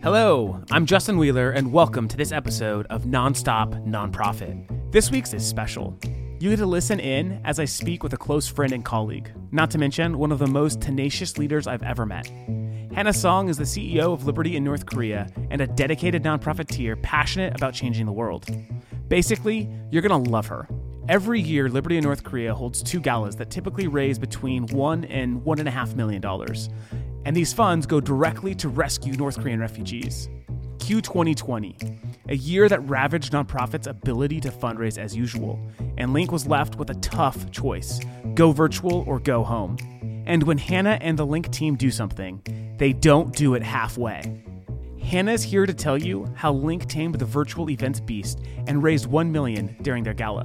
Hello, I'm Justin Wheeler, and welcome to this episode of Nonstop Nonprofit. This week's is special. You get to listen in as I speak with a close friend and colleague, not to mention one of the most tenacious leaders I've ever met. Hannah Song is the CEO of Liberty in North Korea and a dedicated nonprofiteer passionate about changing the world. Basically, you're gonna love her. Every year, Liberty in North Korea holds two galas that typically raise between one and one and a half million dollars. And these funds go directly to rescue North Korean refugees. Q 2020, a year that ravaged nonprofits' ability to fundraise as usual, and Link was left with a tough choice go virtual or go home. And when Hannah and the Link team do something, they don't do it halfway. Hannah is here to tell you how Link tamed the virtual events beast and raised 1 million during their gala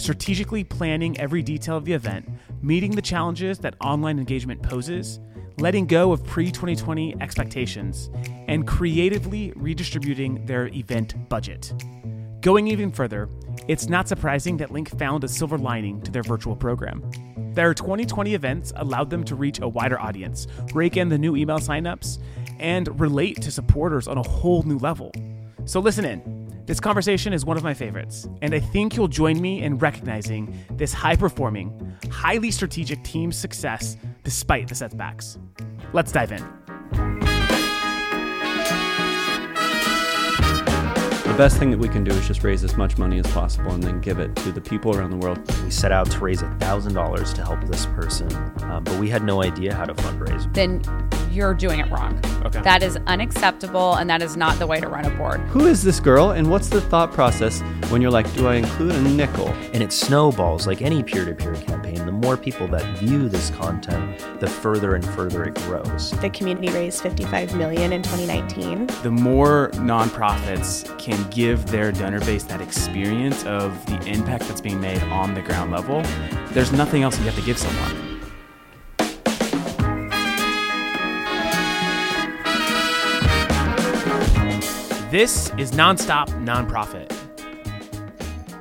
strategically planning every detail of the event, meeting the challenges that online engagement poses, letting go of pre 2020 expectations, and creatively redistributing their event budget. Going even further, it's not surprising that Link found a silver lining to their virtual program. Their 2020 events allowed them to reach a wider audience, rake in the new email signups, and relate to supporters on a whole new level. So listen in. This conversation is one of my favorites, and I think you'll join me in recognizing this high performing, highly strategic team's success despite the setbacks. Let's dive in. The best thing that we can do is just raise as much money as possible and then give it to the people around the world. We set out to raise $1,000 to help this person, uh, but we had no idea how to fundraise. Then you're doing it wrong. Okay. That is unacceptable and that is not the way to run a board. Who is this girl and what's the thought process when you're like, do I include a nickel? And it snowballs like any peer to peer campaign. The more people that view this content, the further and further it grows. The community raised 55 million in 2019. The more nonprofits can give their donor base that experience of the impact that's being made on the ground level, there's nothing else you have to give someone. This is Nonstop Nonprofit.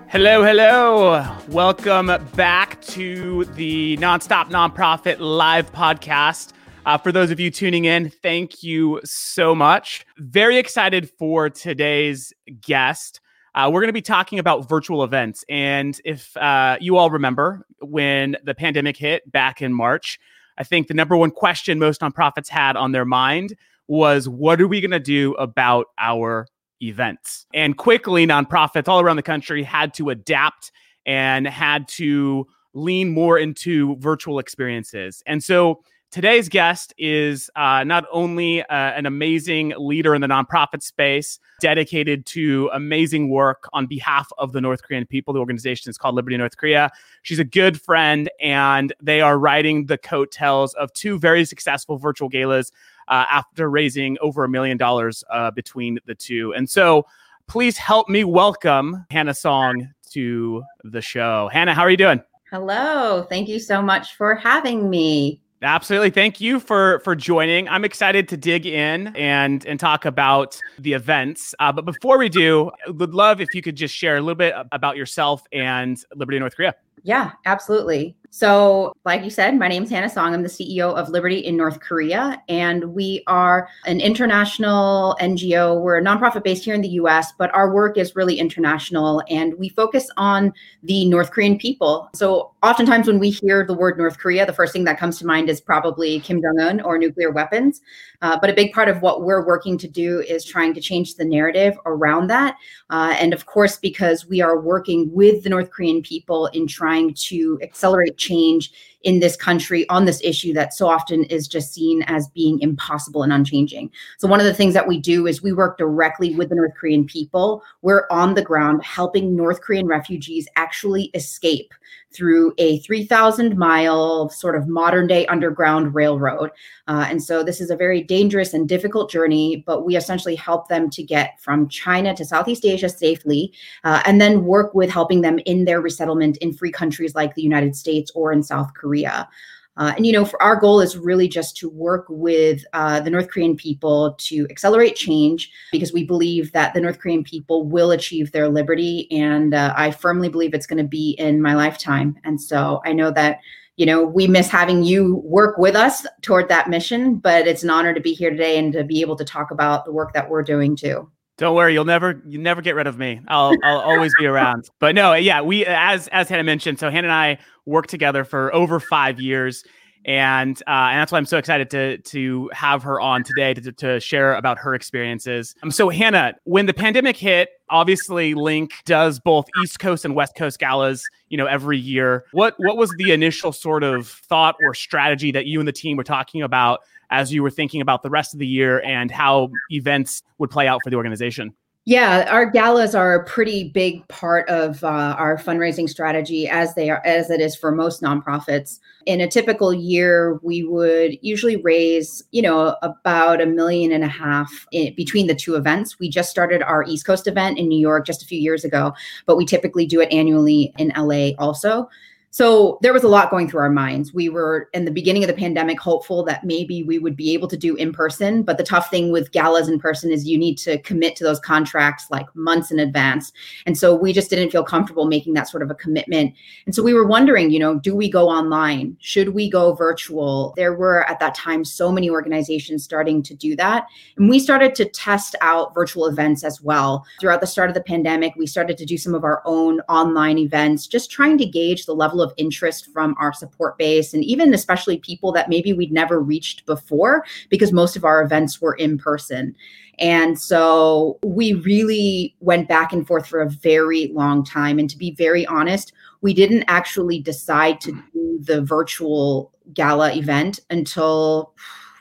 Hello, hello. Welcome back to the Nonstop Nonprofit live podcast. Uh, for those of you tuning in, thank you so much. Very excited for today's guest. Uh, we're going to be talking about virtual events. And if uh, you all remember when the pandemic hit back in March, I think the number one question most nonprofits had on their mind was what are we going to do about our events? And quickly, nonprofits all around the country had to adapt and had to lean more into virtual experiences. And so today's guest is uh, not only uh, an amazing leader in the nonprofit space, dedicated to amazing work on behalf of the North Korean people. The organization is called Liberty North Korea. She's a good friend, and they are riding the coattails of two very successful virtual galas uh, after raising over a million dollars uh, between the two. And so please help me welcome Hannah Song to the show. Hannah, how are you doing? Hello. Thank you so much for having me. Absolutely. Thank you for for joining. I'm excited to dig in and and talk about the events. Uh, but before we do, would love if you could just share a little bit about yourself and Liberty North Korea. Yeah, absolutely. So, like you said, my name is Hannah Song. I'm the CEO of Liberty in North Korea, and we are an international NGO. We're a nonprofit based here in the US, but our work is really international, and we focus on the North Korean people. So, oftentimes when we hear the word North Korea, the first thing that comes to mind is probably Kim Jong un or nuclear weapons. Uh, but a big part of what we're working to do is trying to change the narrative around that. Uh, and of course, because we are working with the North Korean people in trying to accelerate change in this country on this issue that so often is just seen as being impossible and unchanging. So, one of the things that we do is we work directly with the North Korean people. We're on the ground helping North Korean refugees actually escape through a 3,000 mile sort of modern day underground railroad. Uh, and so, this is a very dangerous and difficult journey, but we essentially help them to get from China to Southeast Asia safely uh, and then work with helping them in their resettlement in free countries like the United States or in South Korea. Korea. Uh, and you know, for our goal is really just to work with uh, the North Korean people to accelerate change because we believe that the North Korean people will achieve their liberty, and uh, I firmly believe it's going to be in my lifetime. And so I know that you know, we miss having you work with us toward that mission, but it's an honor to be here today and to be able to talk about the work that we're doing too. Don't worry, you'll never you never get rid of me. I'll I'll always be around. But no, yeah, we as as Hannah mentioned, so Hannah and I worked together for over five years and uh, and that's why I'm so excited to to have her on today to, to share about her experiences. Um, so Hannah, when the pandemic hit, obviously Link does both East Coast and West Coast galas, you know, every year. What what was the initial sort of thought or strategy that you and the team were talking about as you were thinking about the rest of the year and how events would play out for the organization? Yeah, our galas are a pretty big part of uh, our fundraising strategy, as they are, as it is for most nonprofits. In a typical year, we would usually raise, you know, about a million and a half in, between the two events. We just started our East Coast event in New York just a few years ago, but we typically do it annually in LA also. So there was a lot going through our minds. We were in the beginning of the pandemic hopeful that maybe we would be able to do in person, but the tough thing with galas in person is you need to commit to those contracts like months in advance. And so we just didn't feel comfortable making that sort of a commitment. And so we were wondering, you know, do we go online? Should we go virtual? There were at that time so many organizations starting to do that. And we started to test out virtual events as well. Throughout the start of the pandemic, we started to do some of our own online events, just trying to gauge the level level of interest from our support base and even especially people that maybe we'd never reached before because most of our events were in person. And so we really went back and forth for a very long time. And to be very honest, we didn't actually decide to do the virtual gala event until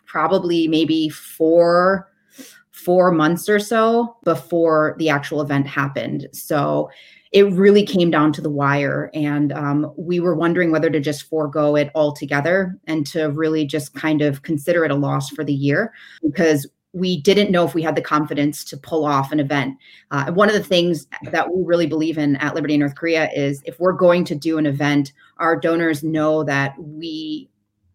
probably maybe four four months or so before the actual event happened so it really came down to the wire. And um, we were wondering whether to just forego it altogether and to really just kind of consider it a loss for the year because we didn't know if we had the confidence to pull off an event. Uh, one of the things that we really believe in at Liberty North Korea is if we're going to do an event, our donors know that we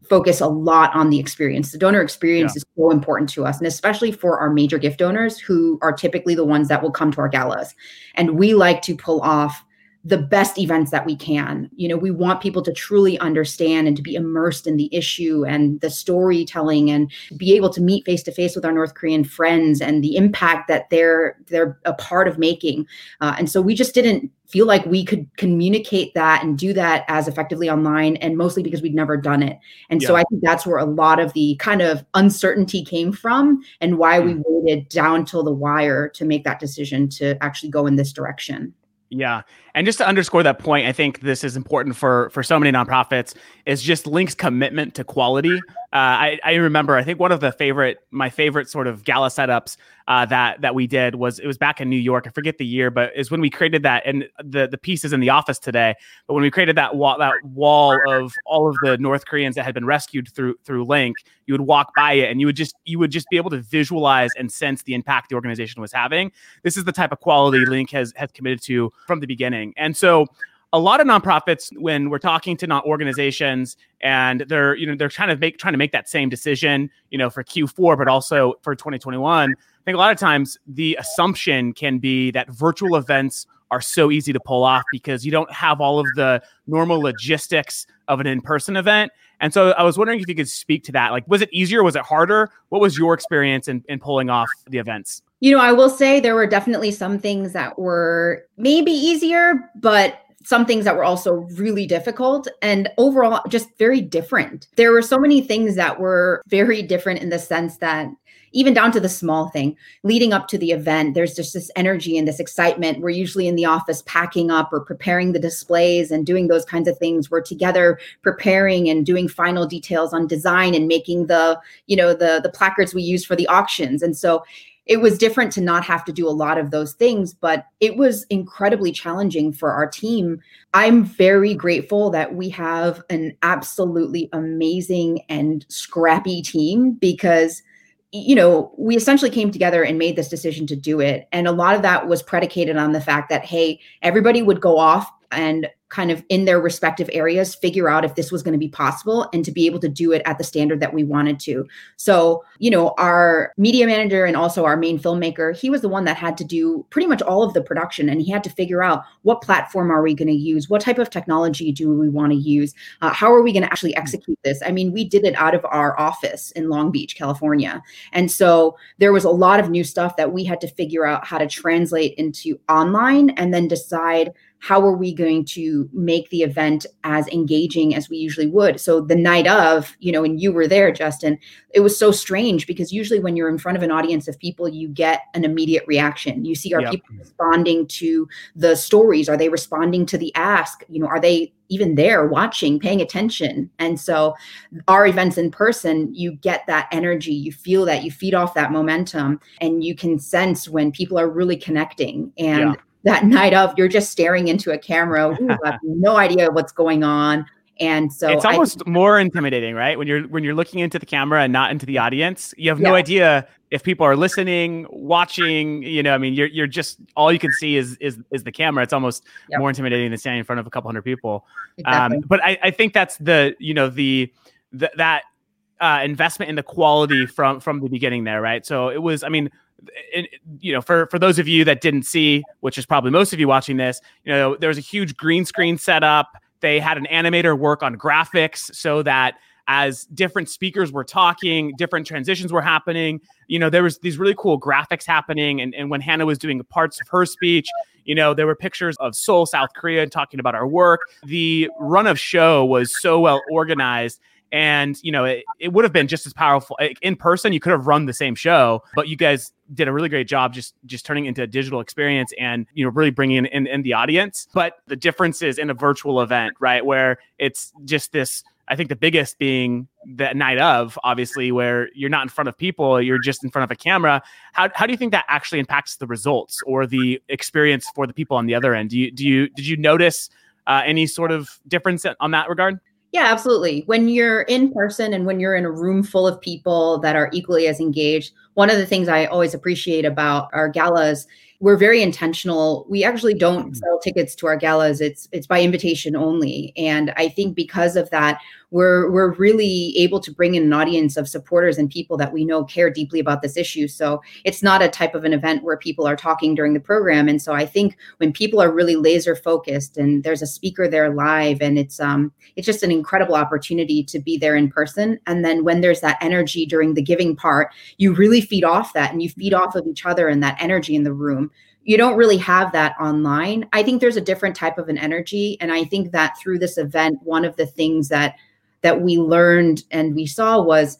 focus a lot on the experience. The donor experience yeah. is so important to us, and especially for our major gift donors who are typically the ones that will come to our galas. And we like to pull off the best events that we can. You know, we want people to truly understand and to be immersed in the issue and the storytelling and be able to meet face to face with our North Korean friends and the impact that they're they're a part of making. Uh, and so we just didn't feel like we could communicate that and do that as effectively online and mostly because we'd never done it. And yeah. so I think that's where a lot of the kind of uncertainty came from and why we waited down till the wire to make that decision to actually go in this direction. Yeah. And just to underscore that point, I think this is important for for so many nonprofits is just Link's commitment to quality. Uh, I, I remember, I think one of the favorite, my favorite sort of gala setups uh, that that we did was it was back in New York. I forget the year, but is when we created that, and the the piece is in the office today. But when we created that wall, that wall of all of the North Koreans that had been rescued through through Link, you would walk by it, and you would just you would just be able to visualize and sense the impact the organization was having. This is the type of quality Link has has committed to from the beginning, and so a lot of nonprofits when we're talking to not organizations and they're you know they're trying to make trying to make that same decision you know for q4 but also for 2021 i think a lot of times the assumption can be that virtual events are so easy to pull off because you don't have all of the normal logistics of an in-person event. And so i was wondering if you could speak to that. Like was it easier? Was it harder? What was your experience in, in pulling off the events you know i will say there were definitely some things that were maybe easier but some things that were also really difficult and overall just very different. There were so many things that were very different in the sense that even down to the small thing leading up to the event there's just this energy and this excitement. We're usually in the office packing up or preparing the displays and doing those kinds of things. We're together preparing and doing final details on design and making the you know the the placards we use for the auctions. And so it was different to not have to do a lot of those things, but it was incredibly challenging for our team. I'm very grateful that we have an absolutely amazing and scrappy team because you know, we essentially came together and made this decision to do it. And a lot of that was predicated on the fact that, hey, everybody would go off and kind of in their respective areas figure out if this was going to be possible and to be able to do it at the standard that we wanted to. So, you know, our media manager and also our main filmmaker, he was the one that had to do pretty much all of the production and he had to figure out what platform are we going to use? What type of technology do we want to use? Uh, how are we going to actually execute this? I mean, we did it out of our office in Long Beach, California. And so there was a lot of new stuff that we had to figure out how to translate into online and then decide how are we going to make the event as engaging as we usually would? So the night of you know and you were there justin it was so strange because usually when you're in front of an audience of people you get an immediate reaction. You see are yep. people responding to the stories? Are they responding to the ask? You know are they even there watching paying attention? And so our events in person you get that energy. You feel that. You feed off that momentum and you can sense when people are really connecting. And yeah that night of you're just staring into a camera. You have no idea what's going on. And so it's almost I, more intimidating right? When you're when you're looking into the camera and not into the audience you have no idea if people are listening watching you know i mean you're you're just all you can see is is is the camera. It's almost yep. more intimidating than standing in front of a couple hundred people. Exactly. um, but I, I think that's the you know the, the that uh, investment in the quality from from the beginning there right? So it was i mean it, you know, for for those of you that didn't see, which is probably most of you watching this, you know, there was a huge green screen setup. They had an animator work on graphics so that as different speakers were talking, different transitions were happening. You know, there was these really cool graphics happening. And, and when Hannah was doing parts of her speech, you know, there were pictures of Seoul, South Korea, and talking about our work. The run of show was so well organized and you know it, it would have been just as powerful in person you could have run the same show but you guys did a really great job just just turning into a digital experience and you know really bringing in, in, in the audience but the difference is in a virtual event right where it's just this I think the biggest being the night of, obviously, where you're not in front of people, you're just in front of a camera. How, how do you think that actually impacts the results or the experience for the people on the other end? Do you do you did you notice uh, any sort of difference on that regard? Yeah, absolutely. When you're in person and when you're in a room full of people that are equally as engaged, one of the things I always appreciate about our galas we're very intentional. We actually don't mm-hmm. sell tickets to our galas. It's it's by invitation only. And I think because of that, we're we're really able to bring in an audience of supporters and people that we know care deeply about this issue. So it's not a type of an event where people are talking during the program. And so I think when people are really laser focused and there's a speaker there live and it's um it's just an incredible opportunity to be there in person. And then when there's that energy during the giving part, you really feed off that and you feed off of each other and that energy in the room you don't really have that online. I think there's a different type of an energy and I think that through this event one of the things that that we learned and we saw was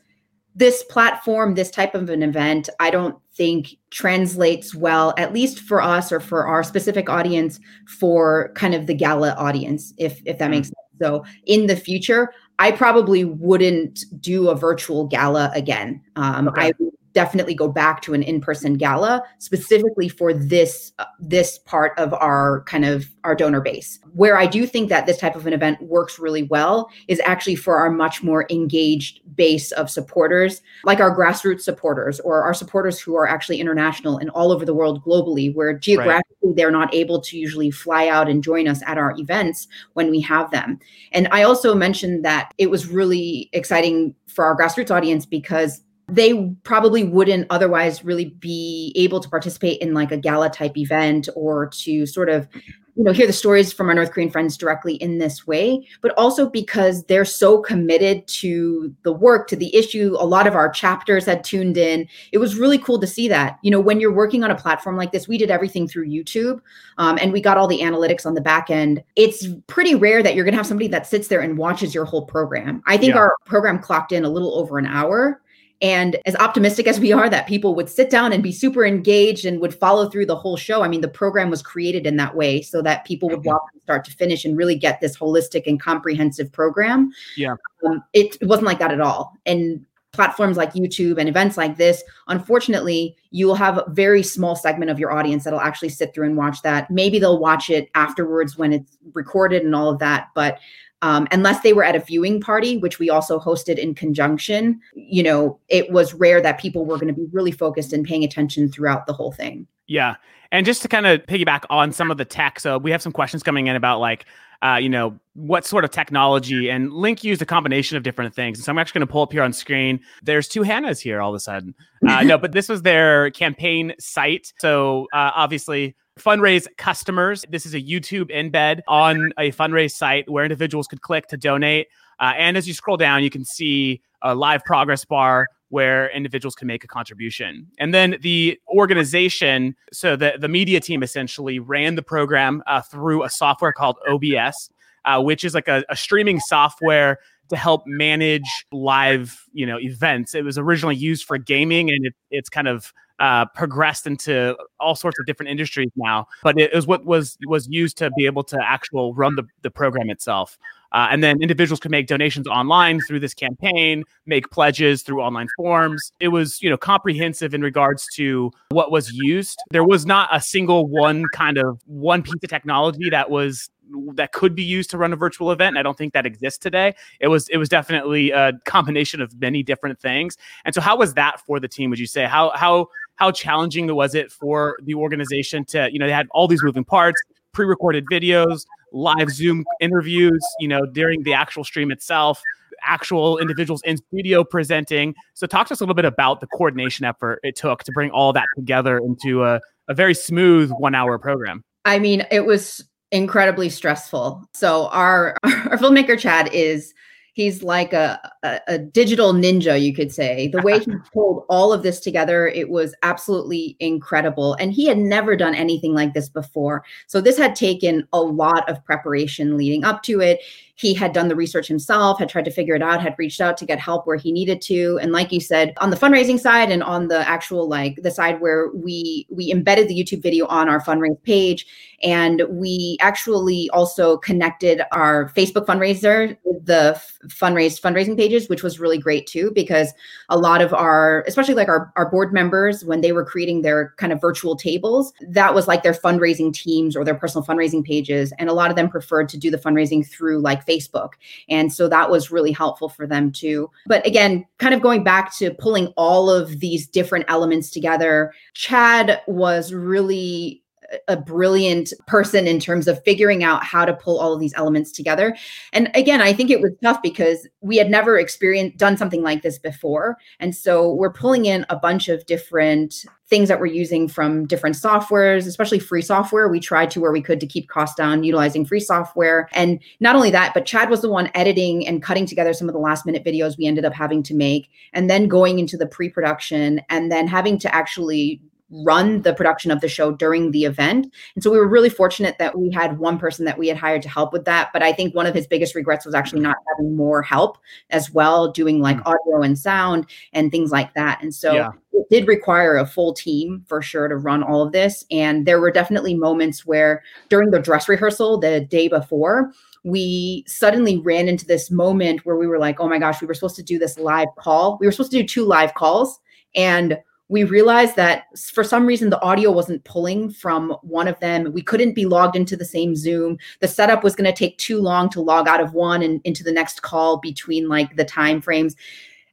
this platform, this type of an event, I don't think translates well, at least for us or for our specific audience, for kind of the gala audience, if if that makes mm. sense. So in the future, I probably wouldn't do a virtual gala again. Um, okay. I definitely go back to an in-person gala specifically for this uh, this part of our kind of our donor base where i do think that this type of an event works really well is actually for our much more engaged base of supporters like our grassroots supporters or our supporters who are actually international and all over the world globally where geographically right. they're not able to usually fly out and join us at our events when we have them and i also mentioned that it was really exciting for our grassroots audience because they probably wouldn't otherwise really be able to participate in like a gala type event or to sort of you know hear the stories from our north korean friends directly in this way. But also because they're so committed to the work to the issue a lot of our chapters had tuned in. It was really cool to see that. You know when you're working on a platform like this we did everything through youtube um, and we got all the analytics on the back end. It's pretty rare that you're going to have somebody that sits there and watches your whole program. I think yeah. our program clocked in a little over an hour and as optimistic as we are that people would sit down and be super engaged and would follow through the whole show, I mean, the program was created in that way so that people would walk from start to finish and really get this holistic and comprehensive program. Yeah. Um, it, it wasn't like that at all. And platforms like YouTube and events like this, unfortunately, you will have a very small segment of your audience that'll actually sit through and watch that. Maybe they'll watch it afterwards when it's recorded and all of that. But um, unless they were at a viewing party, which we also hosted in conjunction, you know, it was rare that people were going to be really focused and paying attention throughout the whole thing. Yeah. And just to kind of piggyback on some of the tech, so we have some questions coming in about like, uh, you know, what sort of technology and Link used a combination of different things. And so I'm actually going to pull up here on screen. There's two Hannahs here all of a sudden. Uh, no, but this was their campaign site. So uh, obviously, Funraise customers. This is a YouTube embed on a Funraise site where individuals could click to donate. Uh, and as you scroll down, you can see a live progress bar where individuals can make a contribution. And then the organization, so the, the media team essentially ran the program uh, through a software called OBS, uh, which is like a, a streaming software to help manage live, you know, events. It was originally used for gaming, and it, it's kind of uh, progressed into all sorts of different industries now. But it was what was was used to be able to actual run the, the program itself. Uh, and then individuals could make donations online through this campaign, make pledges through online forms. It was, you know, comprehensive in regards to what was used. There was not a single one kind of one piece of technology that was that could be used to run a virtual event. I don't think that exists today. It was it was definitely a combination of many different things. And so, how was that for the team? Would you say how how how challenging was it for the organization to you know they had all these moving parts, pre-recorded videos, live Zoom interviews, you know, during the actual stream itself, actual individuals in studio presenting. So, talk to us a little bit about the coordination effort it took to bring all that together into a, a very smooth one hour program. I mean, it was incredibly stressful. So, our, our filmmaker, Chad, is he's like a, a, a, digital ninja you could say. The way he pulled all of this together it was absolutely incredible. And he had never done anything like this before. So this had taken a lot of preparation leading up to it he had done the research himself, had tried to figure it out, had reached out to get help where he needed to. And like you said, on the fundraising side and on the actual like the side where we we embedded the YouTube video on our Funraise page and we actually also connected our Facebook fundraiser with the Funraise fundraising pages, which was really great too, because a lot of our, especially like our, our board members, when they were creating their kind of virtual tables, that was like their fundraising teams or their personal fundraising pages. And a lot of them preferred to do the fundraising through like Facebook. And so that was really helpful for them too. But again, kind of going back to pulling all of these different elements together, Chad was really a brilliant person in terms of figuring out how to pull all of these elements together. And again, I think it was tough because we had never experienced done something like this before. And so we're pulling in a bunch of different things that we're using from different softwares, especially free software. We tried to where we could to keep costs down utilizing free software. And not only that, but Chad was the one editing and cutting together some of the last minute videos we ended up having to make and then going into the pre-production and then having to actually run the production of the show during the event. And so we were really fortunate that we had one person that we had hired to help with that. But I think one of his biggest regrets was actually not having more help as well, doing like mm. audio and sound and things like that. And so yeah. it did require a full team for sure to run all of this. And there were definitely moments where during the dress rehearsal the day before, we suddenly ran into this moment where we were like, oh my gosh, we were supposed to do this live call. We were supposed to do two live calls. And we realized that for some reason the audio wasn't pulling from one of them. We couldn't be logged into the same Zoom. The setup was going to take too long to log out of one and into the next call between like the time frames.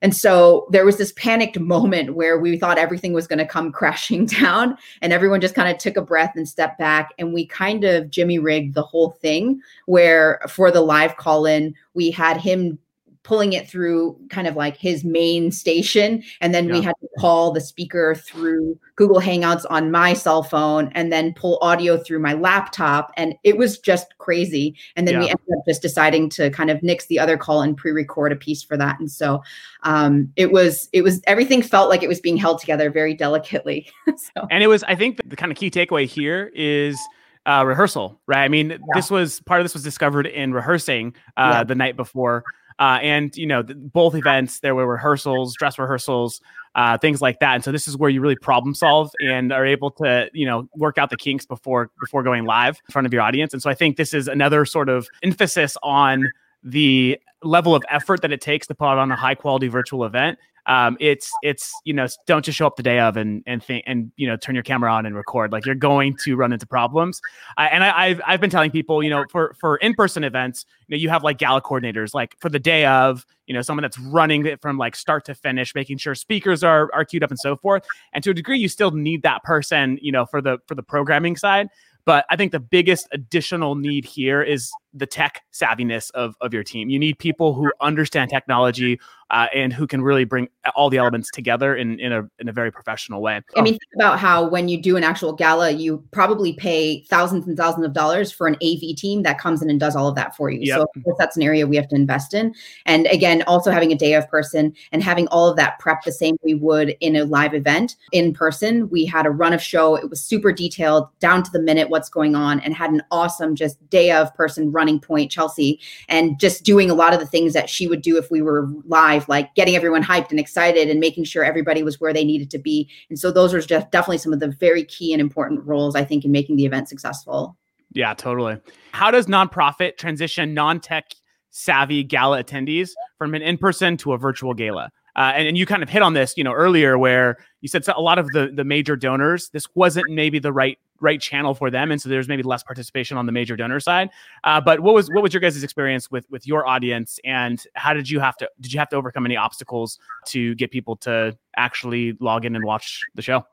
And so there was this panicked moment where we thought everything was going to come crashing down, and everyone just kind of took a breath and stepped back. And we kind of Jimmy rigged the whole thing, where for the live call in, we had him pulling it through kind of like his main station and then yeah. we had to call the speaker through google hangouts on my cell phone and then pull audio through my laptop and it was just crazy and then yeah. we ended up just deciding to kind of nix the other call and pre-record a piece for that and so um, it was it was everything felt like it was being held together very delicately so. and it was i think the, kind of key takeaway here is uh, rehearsal, right? I mean, yeah. this was part of this was discovered in rehearsing uh, yeah. the night before. Uh, and you know, both events there were rehearsals, dress rehearsals, uh, things like that. And so this is where you really problem solve and are able to you know work out the kinks before before going live in front of your audience. And so I think this is another sort of emphasis on the level of effort that it takes to put on a high quality virtual event. Um, it's it's you know don't just show up the day of and and think and you know turn your camera on and record. Like you're going to run into problems. Uh, and I, have I've been telling people you know for for in-person events you know you have like gala coordinators like for the day of you know someone that's running it from like start to finish making sure speakers are are queued up and so forth. And to a degree you still need that person you know for the for the programming side. But I think the biggest additional need here is the tech savviness of, of your team. You need people who understand technology uh, and who can really bring all the elements together in, in, a, in a very professional way. I mean, think about how when you do an actual gala, you probably pay thousands and thousands of dollars for an AV team that comes in and does all of that for you. Yep. So that's an area we have to invest in. And again, also having a day of person and having all of that prep the same we would in a live event in person. We had a run of show. It was super detailed, down to the minute what's going on, and had an awesome just day of person running point, Chelsea, and just doing a lot of the things that she would do if we were live, like getting everyone hyped and excited and making sure everybody was where they needed to be. And so those are just definitely some of the very key and important roles, I think, in making the event successful. Yeah, totally. How does nonprofit transition non tech savvy gala attendees from an in person to a virtual gala? Uh, and, and you kind of hit on this, you know, earlier where you said so a lot of the the major donors, this wasn't maybe the right right channel for them, and so there's maybe less participation on the major donor side. Uh, but what was what was your guys' experience with with your audience, and how did you have to did you have to overcome any obstacles to get people to actually log in and watch the show?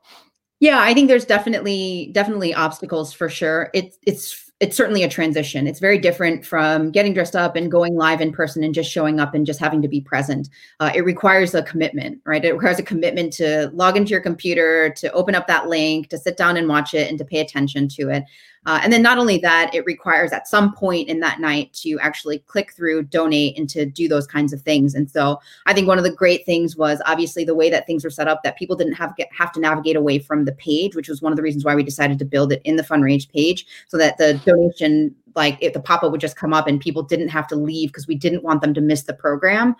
Yeah, I think there's definitely definitely obstacles for sure. It's it's it's certainly a transition. It's very different from getting dressed up and going live in person and just showing up and just having to be present. Uh, it requires a commitment, right? It requires a commitment to log into your computer, to open up that link, to sit down and watch it, and to pay attention to it. Uh, and then not only that, it requires at some point in that night to actually click through, donate, and to do those kinds of things. And so I think one of the great things was obviously the way that things were set up that people didn't have get, have to navigate away from the page, which was one of the reasons why we decided to build it in the Funraise page so that the donation like the pop-up would just come up and people didn't have to leave because we didn't want them to miss the program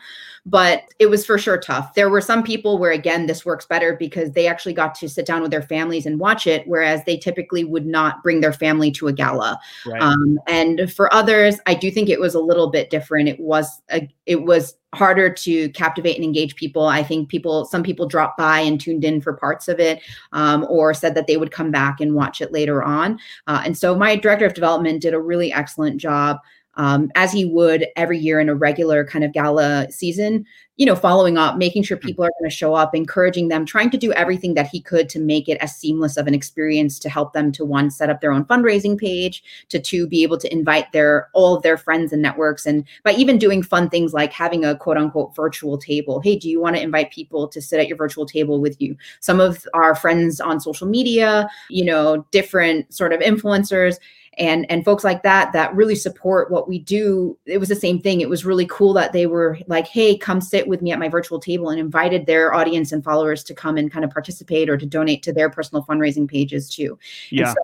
but it was for sure tough there were some people where again this works better because they actually got to sit down with their families and watch it whereas they typically would not bring their family to a gala right. um, and for others i do think it was a little bit different it was a, it was harder to captivate and engage people. I think people, some people dropped by and tuned in for parts of it, um, or said that they would come back and watch it later on. Uh, and so my director of development did a really excellent job um, as he would every year in a regular kind of gala season, you know, following up, making sure hmm. people are going to show up, encouraging them, trying to do everything that he could to make it as seamless of an experience to help them to one, set up their own fundraising page, to two, be able to invite their all of their friends and networks. And by even doing fun things like having a quote unquote virtual table. Hey, do you want to invite people to sit at your virtual table with you? Some of our friends on social media, you know, different sort of influencers and and folks like that that really support what we do. It was the same thing. It was really cool that they were like hey come sit with me at my virtual table and invited their audience and followers to come and kind of participate or to donate to their personal fundraising pages too. Yeah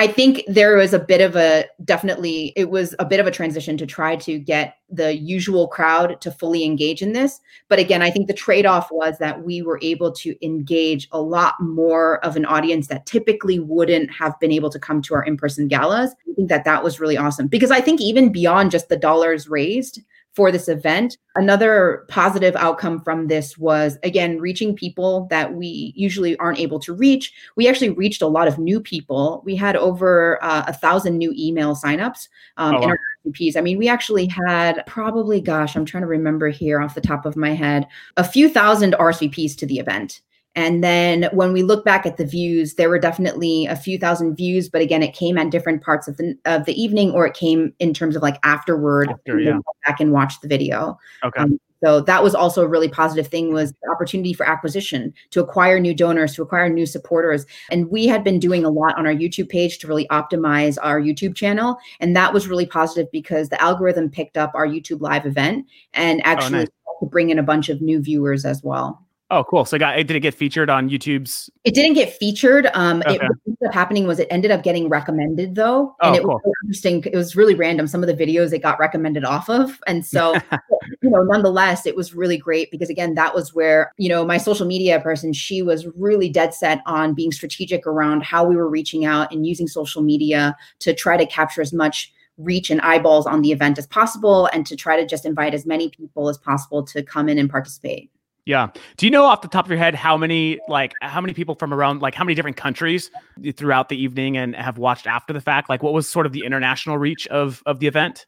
I think there was a bit of a definitely it was a bit of a transition to try to get the usual crowd to fully engage in this. But again, I think the trade off was that we were able to engage a lot more of an audience that typically wouldn't have been able to come to our in person galas. I think that that was really awesome because I think even beyond just the dollars raised, for this event. Another positive outcome from this was, again, reaching people that we usually aren't able to reach. We actually reached a lot of new people. We had over uh, a thousand new email signups um, oh, in our RSVPs. I mean, we actually had probably, gosh, I'm trying to remember here off the top of my head, a few thousand RSVPs to the event. And then when we look back at the views, there were definitely a few thousand views, but again, it came at different parts of the of the evening, or it came in terms of like afterward. After, yeah. back and watch the video. Okay. Um, so that was also a really positive thing was the opportunity for acquisition to acquire new donors, to acquire new supporters. And we had been doing a lot on our YouTube page to really optimize our YouTube channel. And that was really positive because the algorithm picked up our YouTube live event and actually oh, nice. bring in a bunch of new viewers as well. Oh, cool. So, got did it get featured on YouTube's? It didn't get featured. Um, okay. it, what ended up happening was it ended up getting recommended though, and oh, it was interesting. It was really random. Some of the videos it got recommended off of, and so you know, nonetheless, it was really great because again, that was where you know my social media person, she was really dead set on being strategic around how we were reaching out and using social media to try to capture as much reach and eyeballs on the event as possible, and to try to just invite as many people as possible to come in and participate. Yeah. Do you know off the top of your head how many like how many people from around like how many different countries throughout the evening and have watched after the fact? Like what was sort of the international reach of of the event?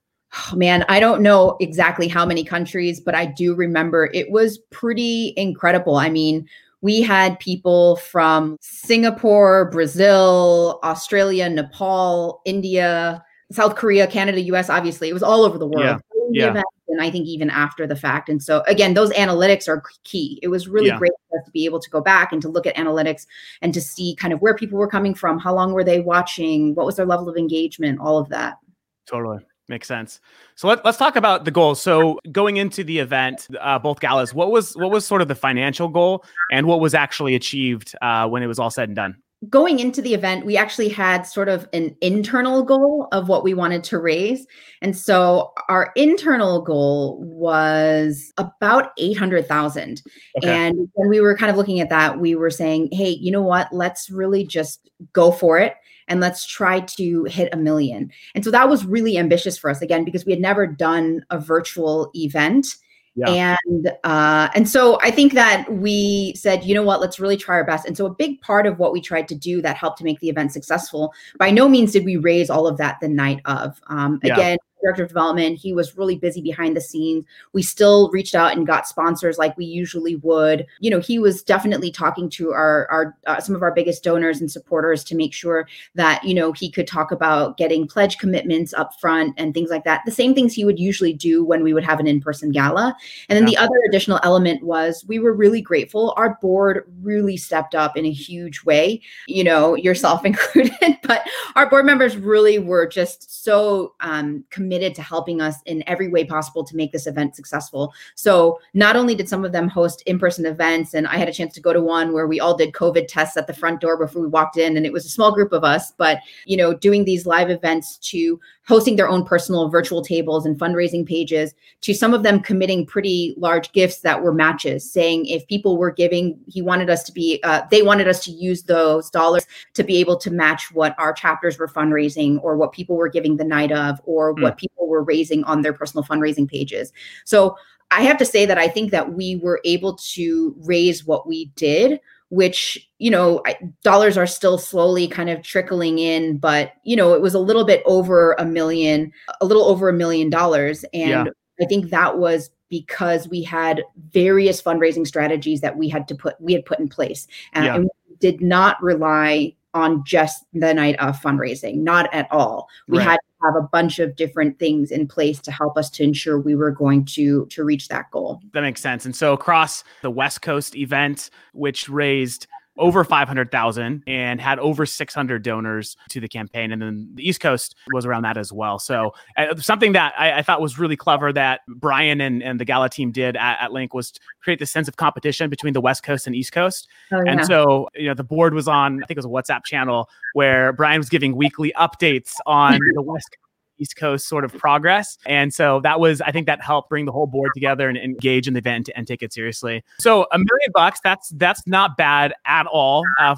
Oh, man, I don't know exactly how many countries, but I do remember it was pretty incredible. I mean, we had people from Singapore, Brazil, Australia, Nepal, India, South Korea, Canada, US, obviously. It was all over the world. Yeah. Yeah. And I think even after the fact. And so, again, those analytics are key. It was really Yeah. great for us to be able to go back and to look at analytics and to see kind of where people were coming from, how long were they watching, what was their level of engagement, all of that. Totally. Makes sense. So let, let's talk about the goals. So going into the event, uh, both galas, what was what was sort of the financial goal and what was actually achieved uh, when it was all said and done? Going into the event, we actually had sort of an internal goal of what we wanted to raise. And so our internal goal was about 800,000. Okay. And when we were kind of looking at that, we were saying, hey, you know what? Let's really just go for it and let's try to hit a million. And so that was really ambitious for us again because we had never done a virtual event. Yeah. And uh, and so I think that we said, you know what, let's really try our best. And so a big part of what we tried to do that helped to make the event successful. By no means did we raise all of that the night of. Um, Yeah. Again, director of development, he was really busy behind the scenes. We still reached out and got sponsors like we usually would. You know, he was definitely talking to our our uh, some of our biggest donors and supporters to make sure that you know he could talk about getting pledge commitments up front and things like that. The same things he would usually do when we would have an in person gala. And then the other additional element was we were really grateful. Our board really stepped up in a huge way, you know, yourself included, but our board members really were just so um, committed to helping us in every way possible to make this event successful. So not only did some of them host in-person events, and I had a chance to go to one where we all did COVID tests at the front door before we walked in, and it was a small group of us, but you know, doing these live events to hosting their own personal virtual tables and fundraising pages to some of them committing pretty large gifts that were matches saying if people were giving he wanted us to be uh, they wanted us to use those dollars to be able to match what our chapters were fundraising or what people were giving the night of or what people were raising on their personal fundraising pages. So i have to say that i think that we were able to raise what we did which you know dollars are still slowly kind of trickling in but you know it was a little bit over a million a little over a million dollars and Yeah. i think that was because we had various fundraising strategies that we had to put we had put in place uh, Yeah. and we did not rely on just the night of fundraising not at all we Right. had have a bunch of different things in place to help us to ensure we were going to to reach that goal That makes sense. And so across the West Coast event, which raised over 500,000 and had over 600 donors to the campaign. And then the East Coast was around that as well. So uh, something that I, I thought was really clever that Brian and, and the Gala team did at, at Link was to create this sense of competition between the West Coast and East Coast. Oh, And so, you know, the board was on, I think it was a WhatsApp channel where Brian was giving weekly updates on the West Coast. East Coast sort of progress. And so that was, I think that helped bring the whole board together and engage in the event and take it seriously. So a million bucks, that's that's not bad at all. Uh,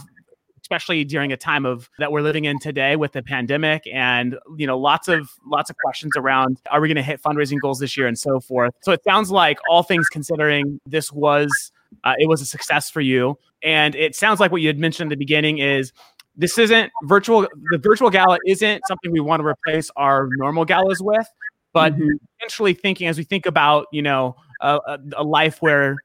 especially during a time of that we're living in today with the pandemic and you know lots of lots of questions around are we going to hit fundraising goals this year and so forth so it sounds like all things considering this was uh, it was a success for you and it sounds like what you had mentioned in the beginning is this isn't virtual the virtual gala isn't something we want to replace our normal galas with but Mhm. potentially thinking as we think about you know a, a, life where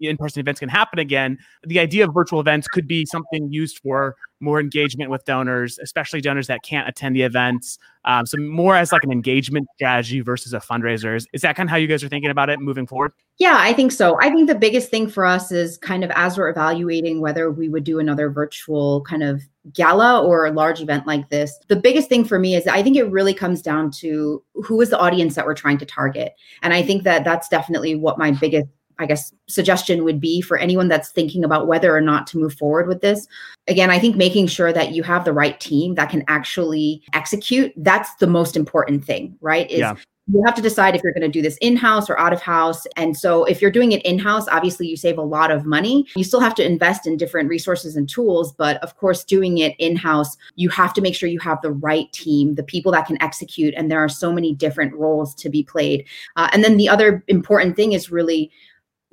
in-person events can happen again the idea of virtual events could be something used for more engagement with donors especially donors that can't attend the events um, so more as like an engagement strategy versus a fundraiser is, that kind of how you guys are thinking about it moving forward Yeah, I think so. I think the biggest thing for us is kind of as we're evaluating whether we would do another virtual kind of gala or a large event like this. The biggest thing for me is I think it really comes down to who is the audience that we're trying to target. And I think that that's definitely what my biggest I guess suggestion would be for anyone that's thinking about whether or not to move forward with this. Again, I think making sure that you have the right team that can actually execute, that's the most important thing, right? Is Yeah. you have to decide if you're going to do this in house or out of house. And so, if you're doing it in house, obviously you save a lot of money. You still have to invest in different resources and tools. But of course, doing it in house, you have to make sure you have the right team, the people that can execute. And there are so many different roles to be played. Uh, and then the other important thing is really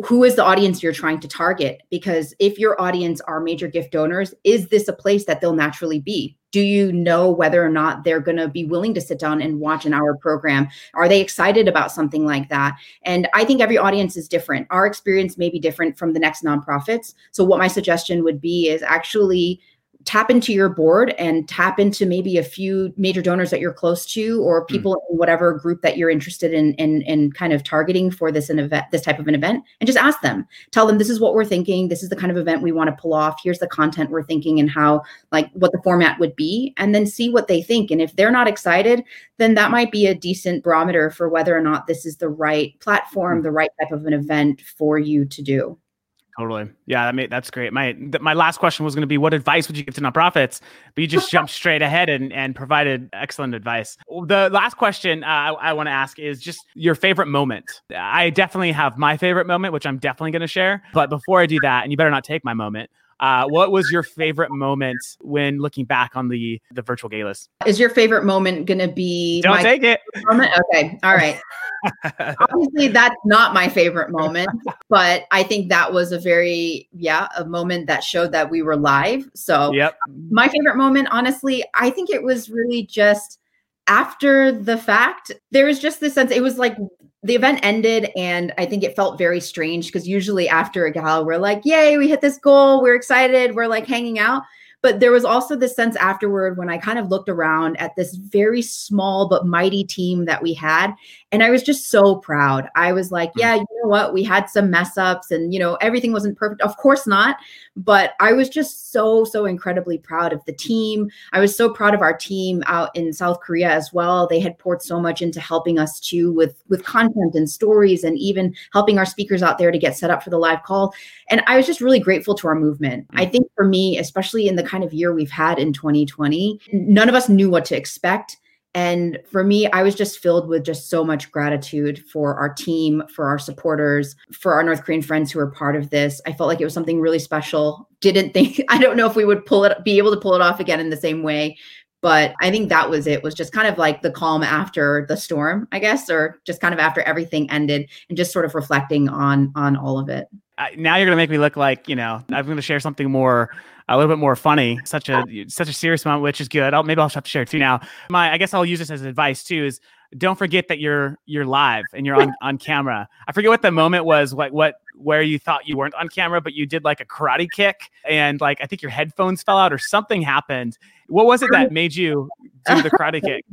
who is the audience you're trying to target? Because if your audience are major gift donors, is this a place that they'll naturally be? Do you know whether or not they're going to be willing to sit down and watch an hour program? Are they excited about something like that? And I think every audience is different. Our experience may be different from the next nonprofits. So, what my suggestion would be is actually tap into your board and tap into maybe a few major donors that you're close to or hmm. people mm. in whatever group that you're interested in, in in kind of targeting for this an event this type of an event and just ask them tell them this is what we're thinking this is the kind of event we want to pull off here's the content we're thinking and how like what the format would be and then see what they think and if they're not excited then that might be a decent barometer for whether or not this is the right platform mm. the right type of an event for you to do Totally. Yeah, that's great. My th- my last question was going to be, what advice would you give to nonprofits? But you just jumped straight ahead and, and provided excellent advice. The last question uh, I, I want to ask is just your favorite moment. I definitely have my favorite moment, which I'm definitely going to share. But before I do that, and you better not take my moment, uh, what was your favorite moment when looking back on the the virtual galas? Is your favorite moment going to be? Don't take it. Moment? Okay. All right. Obviously, that's not my favorite moment, but I think that was a very, yeah, a moment that showed that we were live. So, yep. my favorite moment, honestly, I think it was really just after the fact. There was just this sense, it was like the event ended, and I think it felt very strange because usually after a gala, we're like, yay, we hit this goal, we're excited, we're like hanging out. But there was also this sense afterward when I kind of looked around at this very small but mighty team that we had. And I was just so proud. I was like, mm. yeah, you know what? We had some mess ups and, you know, everything wasn't perfect. Of course not. But I was just so, so incredibly proud of the team. I was so proud of our team out in South Korea as well. They had poured so much into helping us too with, with content and stories and even helping our speakers out there to get set up for the live call. And I was just really grateful to our movement. I mm. think for me, especially in the kind of year we've had in 2020, none of us knew what to expect and for me, I was just filled with just so much gratitude for our team, for our supporters, for our North Korean friends who were part of this. I felt like it was something really special. Didn't think, I don't know if we would pull it, be able to pull it off again in the same way. But I think that was it, was just kind of like the calm after the storm, I guess, or just kind of after everything ended and just sort of reflecting on on all of it. Now you're going to make me look like, you know, I'm going to share something more a little bit more funny. Such a such a serious moment, which is good. I'll, maybe I'll have to share it too. Now, my I guess I'll use this as advice too. Is don't forget that you're you're live and you're on on camera. I forget what the moment was. Like what where you thought you weren't on camera, but you did like a karate kick and like I think your headphones fell out or something happened. What was it that made you do the karate kick?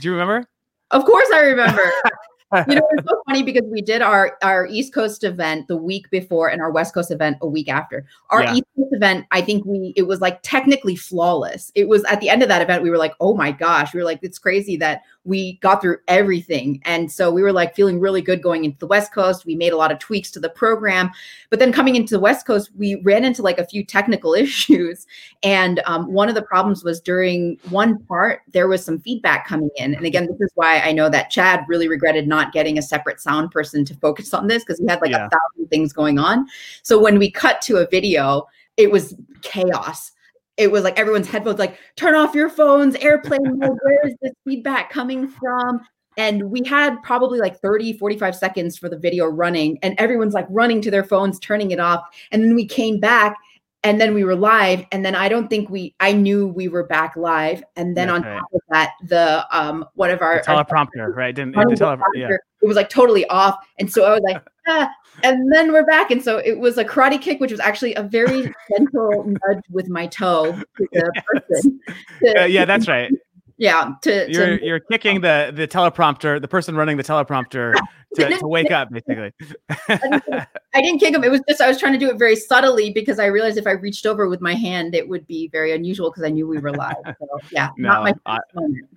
Do you remember? Of course, I remember. you know, it's so funny because we did our our East Coast event the week before and our West Coast event a week after. Our yeah. East Coast event, I think we it was like technically flawless. It was at the end of that event, we were like, oh my gosh, we were like, it's crazy that we got through everything. And so we were like feeling really good going into the West Coast. We made a lot of tweaks to the program. But then coming into the West Coast, we ran into like a few technical issues. And um, one of the problems was during one part, there was some feedback coming in. And again, this is why I know that Chad really regretted not getting a separate sound person to focus on this because we had like yeah. a thousand things going on. So when we cut to a video, it was chaos it was like everyone's headphones like turn off your phones airplane mode where is this feedback coming from and we had probably like 30 45 seconds for the video running and everyone's like running to their phones turning it off and then we came back and then we were live and then i don't think we i knew we were back live and then on top of that the um one of our the teleprompter our, right didn't the teleprompter, yeah. it was like totally off and so i was like ah, and then we're back. And so it was a karate kick, which was actually a very gentle nudge with my toe to the person. To, uh, yeah, that's right. Yeah, to you're to, you're kicking the the teleprompter, the person running the teleprompter to, to wake up, basically. I, didn't, kick him. It was just I was trying to do it very subtly because I realized if I reached over with my hand, it would be very unusual because I knew we were live. So yeah, no, not my I, moment.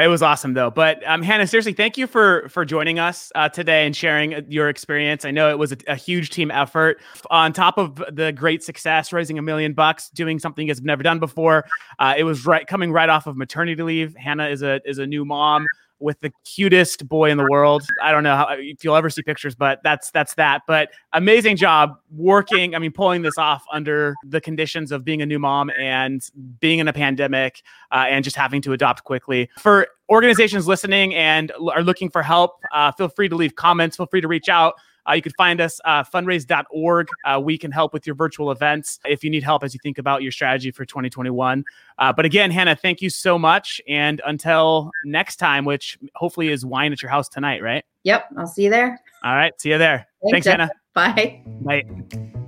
It was awesome though. But um, Hannah, seriously, thank you for for joining us uh, today and sharing uh, your experience. I know it was a, a, huge team effort. On top of the great success, raising a million bucks, doing something you guys have never done before. Uh, it was right coming right off of maternity leave. Hannah is a is a new mom with the cutest boy in the world. I don't know how, if you'll ever see pictures, but that's that's that. But amazing job working. I mean, pulling this off under the conditions of being a new mom and being in a pandemic uh, and just having to adopt quickly. For organizations listening and are looking for help, uh, feel free to leave comments. Feel free to reach out. Uh, you can find us uh, funraise.org. Uh, we can help with your virtual events if you need help as you think about your strategy for 2021. Uh, but again, Hannah, thank you so much. And until next time, which hopefully is wine at your house tonight, right? Yep. I'll see you there. All right. See you there. Thanks, Thanks Hannah. Bye. Bye.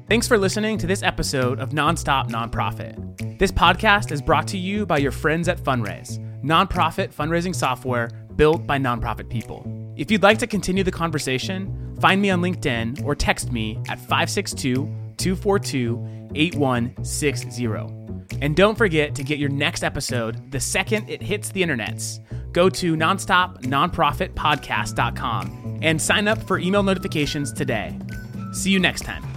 Thanks for listening to this episode of Nonstop Nonprofit. This podcast is brought to you by your friends at Funraise, nonprofit fundraising software built by nonprofit people. If you'd like to continue the conversation, find me on LinkedIn or text me at 562 242 8160. And don't forget to get your next episode the second it hits the internets. Go to nonstopnonprofitpodcast.com and sign up for email notifications today. See you next time.